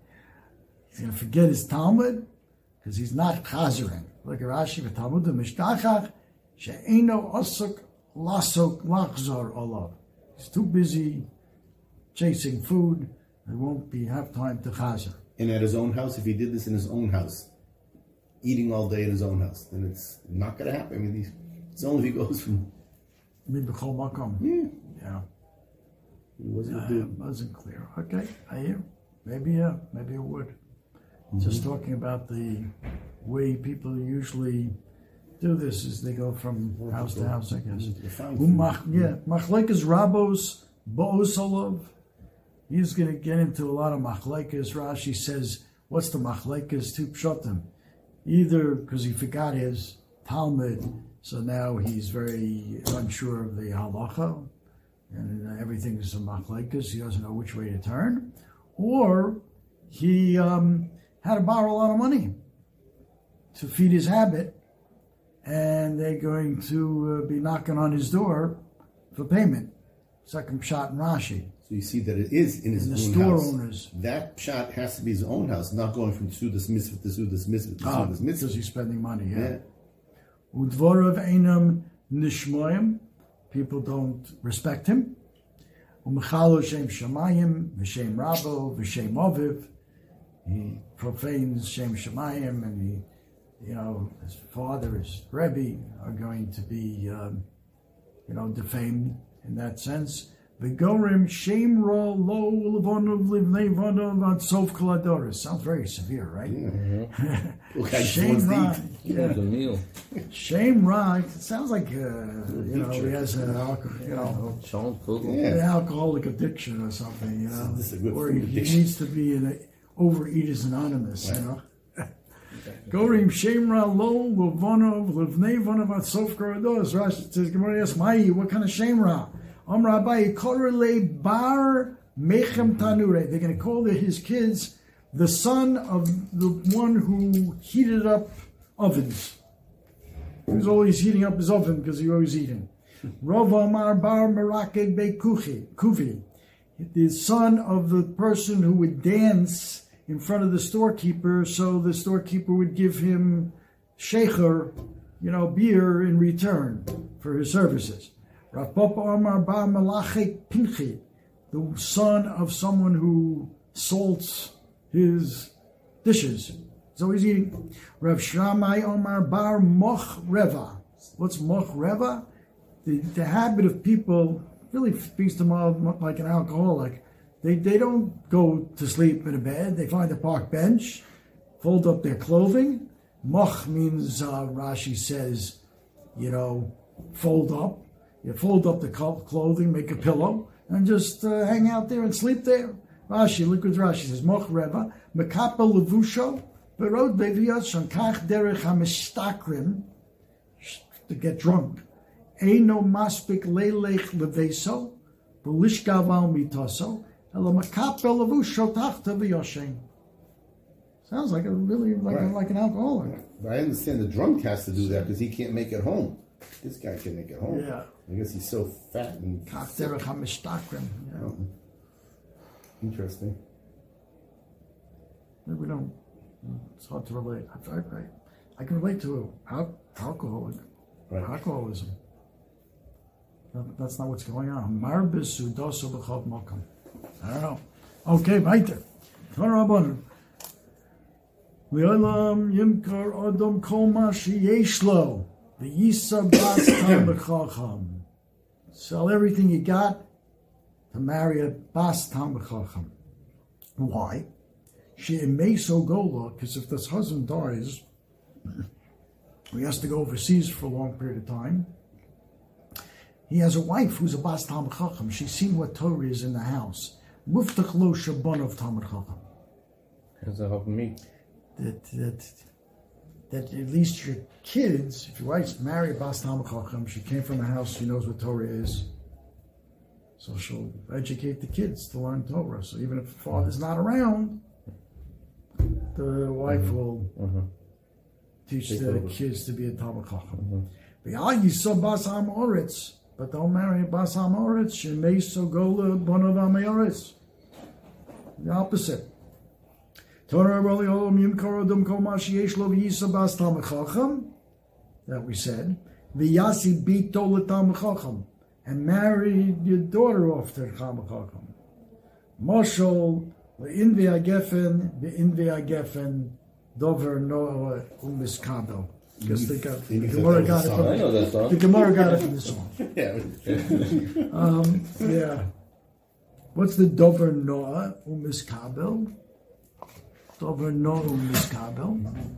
He's going to forget his Talmud because he's not chazering. Look at Rashi, v'talmudo mishtachach she'eno osok lasok lachzor olav. He's too busy chasing food. He won't be have time to chazer. and at his own house, if he did this in his own house, eating all day in his own house, then it's not going to happen. I mean, it's only if he goes from Mi b'chol makom. yeah, Yeah. he wasn't Uh, it wasn't clear. Okay, I hear. Maybe yeah, maybe it would. Just Mm-hmm. talking about the way people usually do this is they go from house to house, I guess. The fine Who food. mach, yeah, machlekes rabos bo'osolov. He's going to get into a lot of machlekes. Rashi says, what's the machlekes to pshotim? Either because he forgot his Talmud, so now he's very unsure of the halacha, and everything is a machlekes. He doesn't know which way to turn, or he um, had to borrow a lot of money to feed his habit, and they're going to uh, be knocking on his door for payment. Second shot in Rashi. So you see that it is in his And the own store house. owners. That shot has to be his own house, not going from Sudas Mitzvah to Sudas Mitzvah to Ah, Sudas because Mitzvah. he's spending money. Yeah. Yeah. Udvorav einam nishmoyim. People don't respect him. Umechalo shem shamayim v'shem rabo v'shem oviv. He profanes shem shamayim, and he, you know, his father, his rebbe, are going to be, um, you know, defamed in that sense. V'gorim shem ra lo levonov livnei vonov ad sof koladoris. Sounds very severe, right? Look, I just Shame ra. eat. It was a meal. Shame Ra, it sounds like, uh, you know, he has an alcohol, you know, Sean Yeah. an alcoholic addiction or something, you know. This is a good or he, he needs to be in a Overeaters Anonymous, you know. Gorim Shem Ra Lo Levonov Levnei Vonov Atsof Karados. Rashi says, Gemara asks, Mai, what kind of Shem Bar Mechem Tanure. They're going to call his kids the son of the one who heated up ovens. He was always heating up his oven because he always eating. Rav Amar Bar Merake Be the son of the person who would dance in front of the storekeeper, so the storekeeper would give him shecher, you know, beer in return for his services. Rav Papa Amar Bar Malache Pinchi, the son of someone who salts his dishes. So he's eating. Rav Shramai Omar Bar Moch Reva. What's Moch Reva? The, the habit of people really speaks to them like an alcoholic. They, they don't go to sleep in a bed. They find a park bench, fold up their clothing. Moch means, uh, Rashi says, you know, fold up. You fold up the clothing, make a pillow, and just uh, hang out there and sleep there. Rashi, look what Rashi says. Moch Reva, Mekapa Levusho, Berod Beviot Shankach Derech HaMishtakrim, to get drunk. Eino Maspik Lelech Leveso, Belishkav Al Mitoso, Elo Mekapa Levusho Tachta V'Yoshem. Sounds like a really like, a, Right. like an alcoholic. But I understand the drunk has to do that because he can't make it home. This guy can make it home. Yeah. I guess he's so fat and Kach Derech HaMishtakrim. You oh. know. interesting. Maybe we don't. It's hard to relate. I, I, I, I can relate to al- alcoholic, Right. alcoholism. That- that's not what's going on. Marbis sudoso b'chov mokam. I don't know. Okay, weiter. Torabon. Leolam yimkar adam kol ma lo. V'yisa bas tam b'chacham. Sell everything you got to marry a bas tam b'chacham. Why? she may so gola because if this husband dies, he has to go overseas for a long period of time. He has a wife who's a bas talmud chacham. She's seen what Torah is in the house. Muftach lo shabon of talmud chacham. How's that helping me? That that at least your kids, if your wife's married a bas talmud she came from a house she knows what Torah is. So she'll educate the kids to learn Torah. So even if the father's not around, the wife mm-hmm. will mm-hmm. teach Take the over. kids to be a Talmud Chacham. V'yal mm-hmm. yisod bas ham oretz, but don't marry bas ham oretz. Shemei so gola bonov am oretz. The opposite. Torah roli olam yimkor odom kol ma lo v'yisod bas That we said. V'yasi bito l'Talmud Chacham. And marry your daughter off to the Talmud Chacham. Moshel In ve'agefen, in ve'agefen, dover no umiskado. Because they got the Gemara got it from know the. Gemara got it from the song. Yeah. Um, yeah. What's the dover noah umiskabel? Tovernodum miskabel.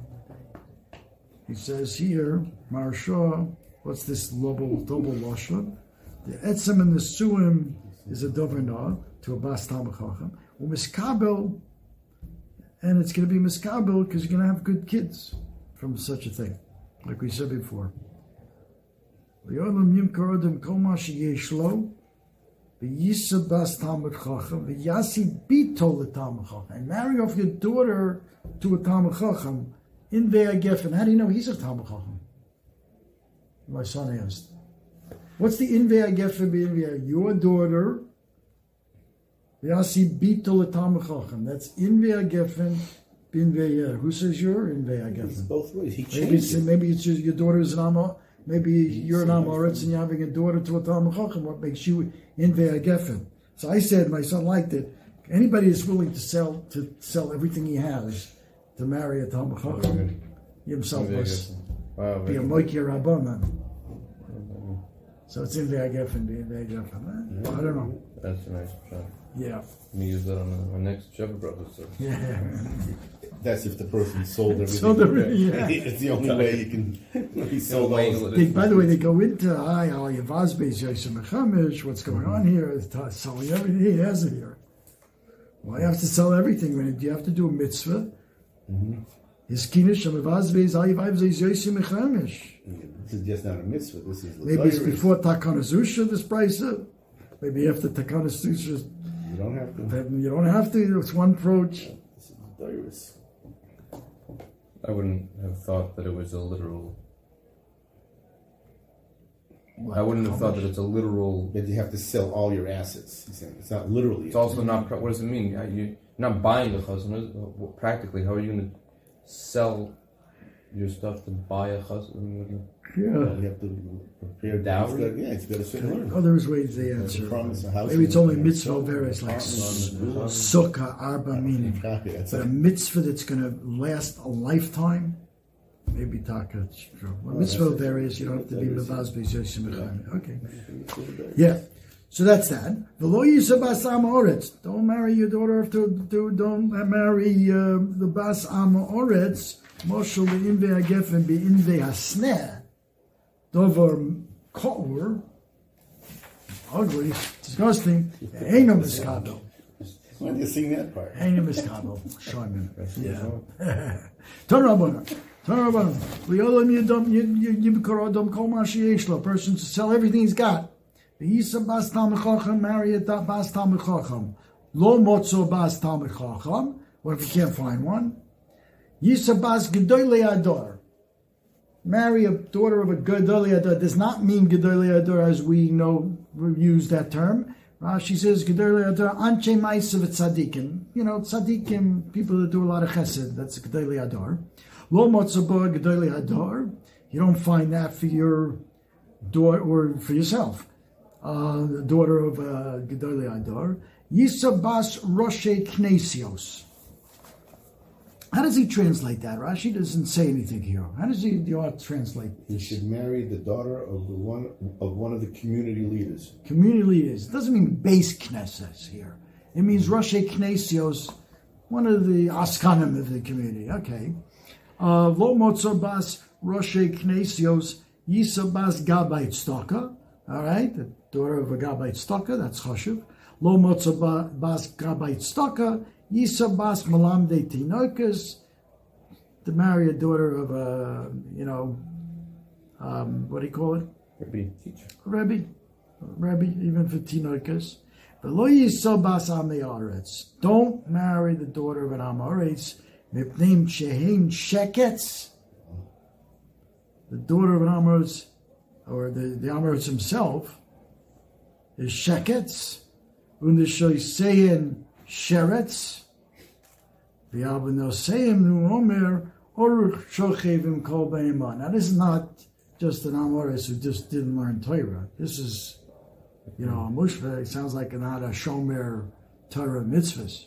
He says here, Marsha, what's this double, double lashon? The etzem and the suim is a dovernod to a bas tamachacham. Well, miskabel, and it's going to be miskabel because you're going to have good kids from such a thing, like we said before. V'yisabas Talmud Chacham, v'yasi bitol Chacham, and marry off your daughter to a Talmud Chacham in Ve'a How do you know he's a Talmud Chacham? My son asked. What's the in Ve'a Geffen being Your daughter, Yasi bitol Talmud Chacham. That's in Ve'a Geffen. Who says you're in Ve'a It's both ways. He. Maybe it's, maybe it's your, daughter's daughter is an Maybe you're an Amoritz and you're having a daughter to a Talmud Chacham. What makes you in Geffen? So I said, my son liked it. Anybody is willing to sell to sell everything he has to marry a Talmud Chacham, oh, he himself must Wow, be a Moiki Rabbanan. Mm-hmm. So it's in Geffen, be in Geffen. I don't know. That's a nice shot. Yeah, Let me use that on my next Sheva Brachos. So. yeah. That's if the person sold everything. Sold everything, yeah. It's the only way you can. He sold all. Wangle. They, by the way, they go into hi, how are you, Vazbeis, Mechamish, what's going on mm-hmm. here? It's t- selling everything he has it here. Why you have to sell everything when you have to do a mitzvah? Mm-hmm. His kinish and Vazbeis, how you vibes Yosef Mechamish. This is just not a mitzvah. This is Maybe it's before Takanas Usha, this price. Maybe after Takanas Usha, You don't have to. then you don't have to. It's one approach. This is Lazaris. I wouldn't have thought that it was a literal. I wouldn't have thought that it's a literal. But you have to sell all your assets. He's saying it's not literally. It's also not. What does it mean? You you're not buying the chazan. Practically, how are you going to sell your stuff to buy a chazan? Yeah. You have to prepare Dowry? Got- Yeah, it's got a certain learn. Oh, there's ways they It's a answer. promise, a house Maybe it's only and- mitzvah varies like sukkah arba meaning. Copy. But a a, mitzvah that's going to last a lifetime, maybe taka. it's true. Well, mitzvah that's- varies. You don't have to be mevazbe yoshim Yeah. Okay. Yeah. So that's that. V'lo yisa bas am oretz. Don't marry your daughter to, to don't marry uh, the bas am oretz. Moshel inve agefen be inve hasneh. Dover kour. Ugly, disgusting. Ain't no miskado. Why do you sing that part? Ain't no miskado. Shimon. Yeah. Turn Rabbanon. Turn Rabbanon. V'yolam yidom yibkar adam kol ma sheyesh lo. Person to sell everything he's got. V'yisa bas talmid chacham, marry a bas talmid chacham. Lo motzo bas talmid chacham. What if you can't find one? Yisa bas gedoyle ador. Marry a daughter of a gedoyle ador does not mean gedoyle ador as we know, we use that term. Rashi says gedoyle ador anche ma'asav tzadikim. You know, tzadikim, people that do a lot of chesed. That's gedoyle ador. Lo motzo bo gedoyle ador. You don't find that for your daughter or for yourself. Uh, the daughter of uh, Gedolei Ador, Yisabas Roshe Knesios. How does he translate that? Rashi doesn't say anything here. How does he, the art translate He should marry the daughter of the one of one of the community leaders. Community leaders. It doesn't mean base Knesses here. It means Roshe Knesios, one of the Askanim of the community. Okay. Uh, Lo Motzobas Roshe Knesios Yisabas Gabait Stoka. All right, the daughter of a Gabait Stoka, that's Choshev. Lo Motzobas Gabait Yisabas Malamde Tinokas. To marry a daughter of a, you know, um, what do you call it? Teacher. Rebbe, Rebbe, even for tinokas. V'lo yisobas ameyaretz. Don't marry the daughter of an amoretz. Mipneim shehein sheketz. The daughter of an amoretz, or the, the amoretz himself, is sheketz. Undeshoisein sheretz. Be'eman. Now this is not just an Amoris who just didn't learn Torah. This is, you know, a mushva. It sounds like not a shomer Torah mitzvahs.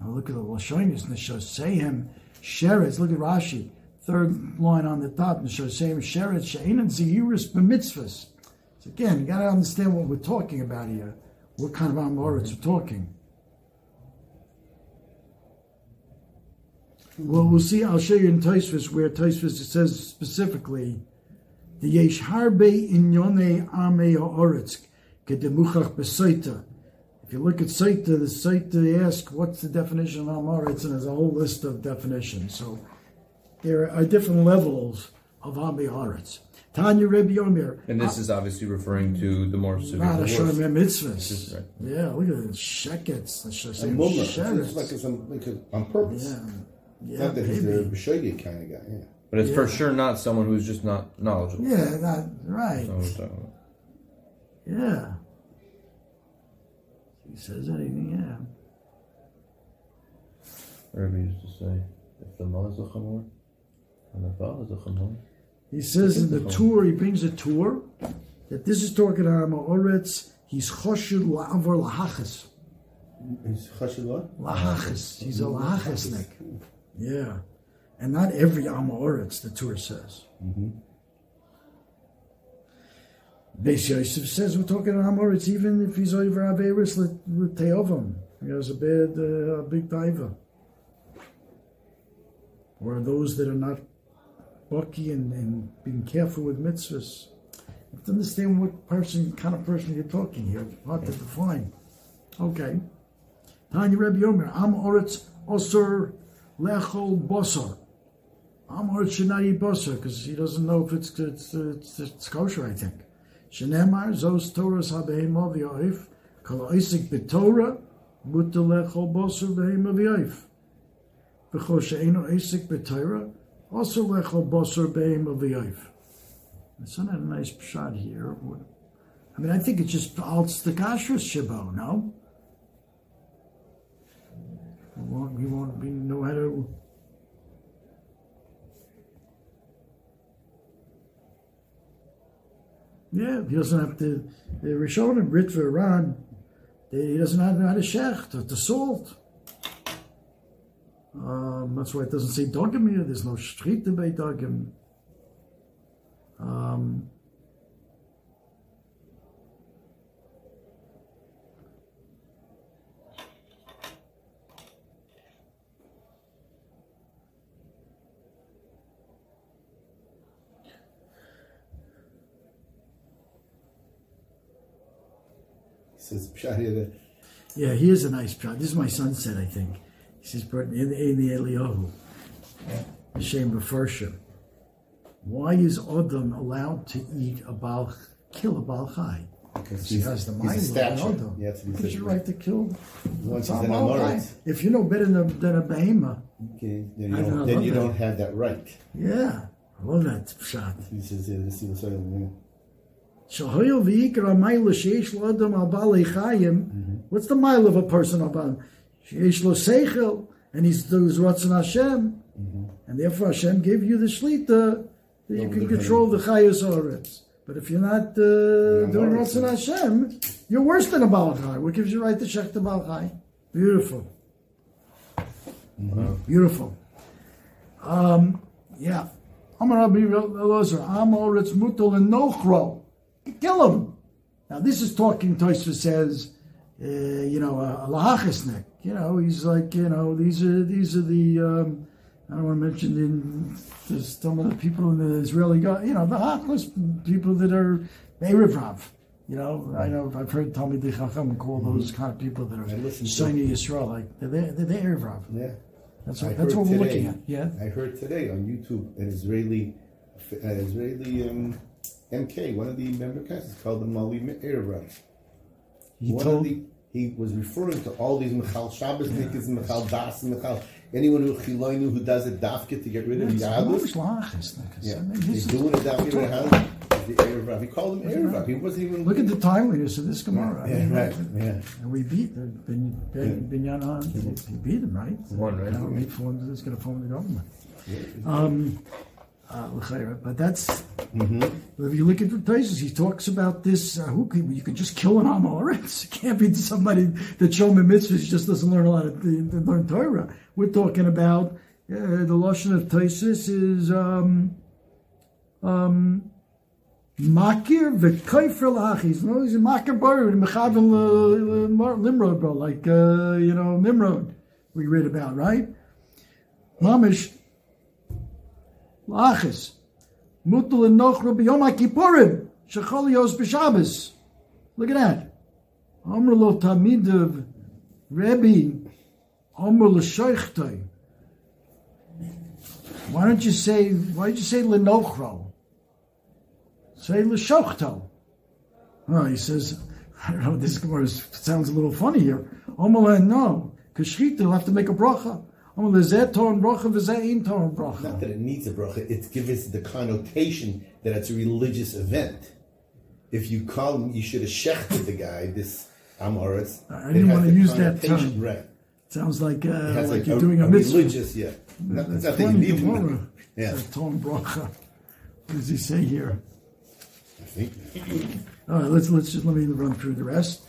Now look at the Lashonis, Neshoseim, Sheretz, look at Rashi, third line on the top, Neshoseim, Sheretz, She'enan Zehiris b'mitzvahs. So again, you got to understand what we're talking about here. What kind of Amoritz we're talking. Well, we'll see. I'll show you in Taisvis where Taisvis it says specifically, the Yesh Harbe Inyone Ame Ha'oretz Kedemuchach Besaita. If you look at Saita, the Saita they ask what's the definition of Amoritz, and there's a whole list of definitions. So there are different levels of Ame Ha'oretz. Tanya Rebbe Yomer. And this uh, is obviously referring to the more severe Rada divorce. Shomim Mitzvahs. right. Yeah, look at the shekets. The A shekets. mummer. It's like it's on, like on purpose. Yeah, yeah, Not that he's the maybe. B'shogeg kind of guy. Yeah. But it's for Yeah. sure not someone who's just not knowledgeable. Yeah, that right. That's what we're talking about. Yeah. He says anything, yeah. Rabbi used to say, if the mother is a chamor, and the father is a chamor, He says in the tour, he brings a tour, that this is talking about Oretz, he's choshud la'avar lahachas. He's chashid what? Lahachas. He's a lahachasnik. Yeah. And not every Amoritz, the tour says. Beis Yosef says we're talking about Amoritz even if he's over Averis with Teovim. He has a bad, uh, big diver. Or those that are not bucky and, and being careful with mitzvahs. You have to understand what person, kind of person you're talking here. Hard to define. Okay. Tanya Rebbe Yomer, Am Oretz Osir Lechol Bosor. Am Oretz should not eat Bosor because he doesn't know if it's, it's, it's, it's kosher, I think. Shenemar, Zos Torahs HaBehema V'yoif, Kol Isik B'Torah, Mutter Lechol Bosor Behema V'yoif. V'chol She'eno Isik B'Torah, also Lechol Bosor Behema V'yoif. It's not a nice shot here. I mean, I think it's just Alts the Kashrus Shabo, no? We won't, we won't know how to. Yeah, he doesn't have to. The Rishonim, Ritva, Iran, he doesn't have to how to shecht, or to salt. Um, that's why it doesn't say dogim here. There's no shrita by dogim. Um, He says pshat here that Yeah, here's a nice shot. This is my son said, I think. He says, "Bert, in the, in the Eliyahu, Hashem Befershim, why is Adam allowed to eat a Baal, kill a Baal Chai? because He has the mind of an stature. Adam. Yeah, that's what he Gives said. you right to kill Once a he's Baal Chai. If you know better than, than a Behema, okay, then you don't, then you that. don't have that right. yeah, I love that shot. He says, yeah, this is what's What's the mile of a person about sheish lo seichel, and he's doing ratzon Hashem, and therefore Hashem gave you the shlita that you can control the chayos oretz. But if you're not uh, doing ratzon Hashem, you're worse than a balchai. What gives you right to check the balchai? Beautiful, beautiful. Um, yeah. Amar Rabbi Elazar, Amoritz mutal and nochro. Kill him. Now this is talking. Tosfos says, uh, you know, a, a lahachasnik. You know, he's like, you know, these are these are the. Um, I don't want to mention in there's some of the people in the Israeli, go- you know, the hachas people that are Erev You know, I know I've heard Talmud Chacham call those kind of people that are Sunni Yisrael, like they're they're, they're Erev Yeah. That's I what, that's what we're looking at. Yeah. I heard today on YouTube an Israeli, uh, Israeli um, MK, one of the member casters called him Mali Erev He One told the, he was referring to all these Michal Shabbos Nikas, Michal Das, Michal anyone who Chiloinu who does it dafka to get rid of It's Yadus. lahachas, Yeah, I mean, he's is- doing it down in the. The Erev He called him Erev He wasn't even. Look at the timeliness of this Gemara. I Yeah, mean, right. Yeah. And we beat the Ben, ben, Binyan Han. He beat him, right? One, right? Now he formed, he's going to form the government. Um, Uh, but that's if you look at the places, he talks about this. Uh, who can, you can just kill an Amoritz. It can't be somebody that Shom mitzvahs just doesn't learn a lot of the, learn Torah. We're talking about uh, the lashon of Taisus is um, um, makir v'koifer lachis. No, he's a makir bar mechavim limrod, bro, like uh, you know Nimrod. We read about right. Mamish lachis. Mutal enochru b'yom HaKippurim, shechol yos b'Shabbos. Look at that. Amr lo tamidav Rebbe, Amr lo l'shoichtoi. Why don't you say, why don't you say lenochro? Say l'shochto. Oh, he says, I don't know, this sounds a little funny here. Amr no, because Shechita will have to make a bracha. Not that it needs a bracha, it gives the connotation that it's a religious event. If you call him, you should have shechted the guy, this Amoritz. I didn't want to use that term. Right. Sounds like, uh, like, like, you're a, doing a, a mitzvah. religious, yeah. Not, That's not that you need Gemara. Yeah. Tom bracha. What does he say here? I think. All right, let's let's just let me run through the rest.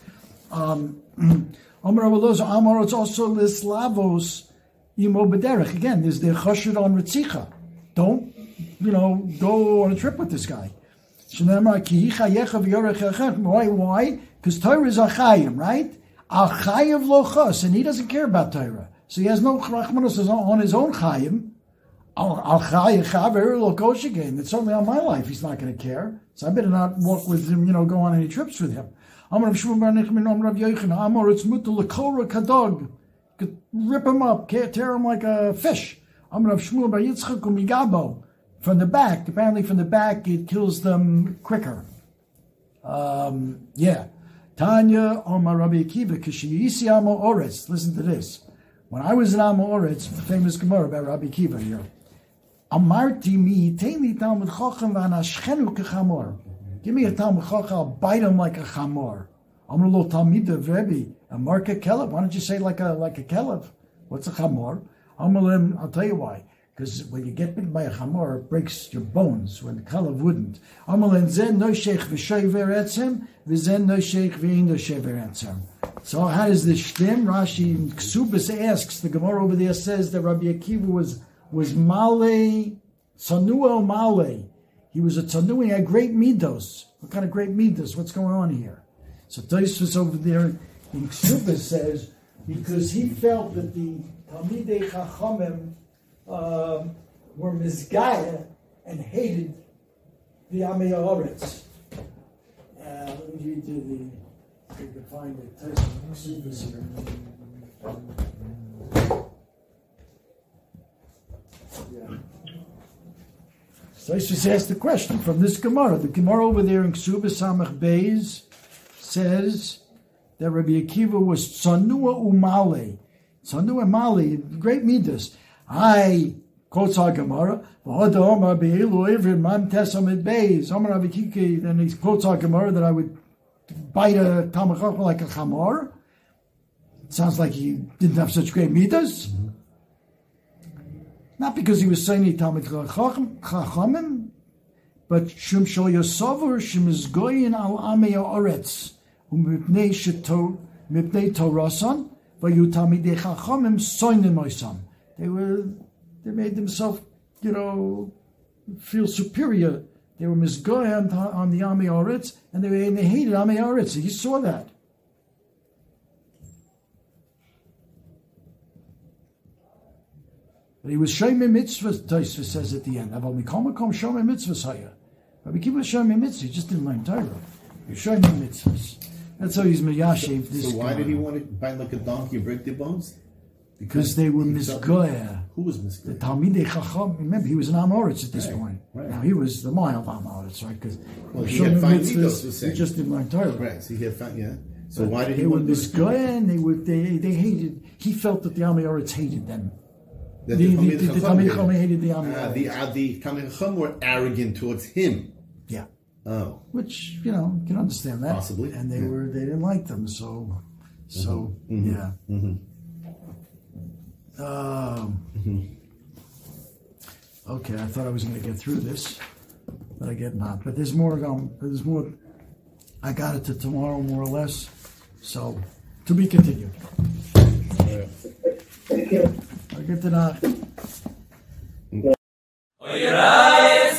Um, Amar Avalos Amar, it's also Lislavos Imo Bederech. Again, there's the Chashud on Ritzicha. Don't, you know, go on a trip with this guy. Why? Why? Because Torah is Achayim, right? Achayev Lochos, and he doesn't care about Torah. So he has no Rachmanos on his own Chayim. Al Lokosh again. It's certainly on my life. He's not going to care. So I better not walk with him, you know, go on any trips with him. Could rip him up, tear him like a fish. Amar Rav Shmuel Bar Yitzchak Umigabo. From the back, apparently from the back, it kills them quicker. Um, yeah. Tanya Omar Rabbi Akiva, Kishiyisi Amo Oretz. Listen to this. When I was in Amo Oretz, the famous Gemara about Rabbi Akiva here. Amarti mi teini Talmud Chochem v'anashchenu kechamor. Give me a Talmud Chochem, I'll bite him like a chamor. Amar lo Talmid Rebbe, a marka kelev. Why don't you say like a like a kelev? What's a chamor? I'll tell you why. Because when you get bitten by a chamor, it breaks your bones. When the kelev wouldn't. Amalim zen no sheikh v'shever etzem, v'zen no sheikh. So how does this stem? Rashi in asks, the Gemara over there says that Rabbi Akiva was was Male, Tsanua Male. He was a Tsanua, he had great midos. What kind of great midos? What's going on here? So Tosfos over there in Ksubas says, because he felt that the Talmidei Chachamim um, were misgaya and hated the Amei. Uh, let me read you the, if you can find in Ksubas here. So I just asked the question from this Gemara. The Gemara over there in Ksuba Samach Beis says that Rabbi Akiva was Tsanua Umale. Tsanua Umale, great midas. I quotes our Gemara, then he quotes our Gemara that I would bite a Tamachach like a chamor. It sounds like he didn't have such great midas. Not because he was saying he Talmud Chachamim, but Shum Yosover Shum is Goyin Al Amei Oretz They were they made themselves, you know, feel superior. They were misgoy on, on the Amei Oretz, and they, and they hated Amei Oretz. He saw that. But he was Shomei Mitzvah, Tosfos says at the end. Aval Mikol Makom Shomei Mitzvah Saya. Rabbi Kiva was Shomei Mitzvah, he just didn't learn Torah. Was Shomei Mitzvahs. That's how he's Meyashiv this So why guy. did he want to bite like a donkey and break their bones? Because they were he felt- misgoya. Who was The? Talmidei Chacham, remember, he was an Amoritz at this Right, point. right. Now, he was the mild Amoritz, right? Because Well, he had fine midos, we're he saying. just didn't learn Torah. Right. So he had found yeah. So why did he They were want to do this? misgoya, and they, were, they, they hated, he felt that the Amoritz hated them. That The- the- Talmid the- the Chacham Talmid did. Chacham hated the Amei Ah, the uh, the Talmid Chacham were arrogant towards him. Yeah. Oh, which you know you can understand that Possibly, and they yeah. were they didn't like them so so Mm-hmm. yeah um, Okay, I thought I was going to get through this, but I get not. But there's more. Um, there's more. I got it to tomorrow, more or less. So, to be continued. Thank you. I get to that. Oira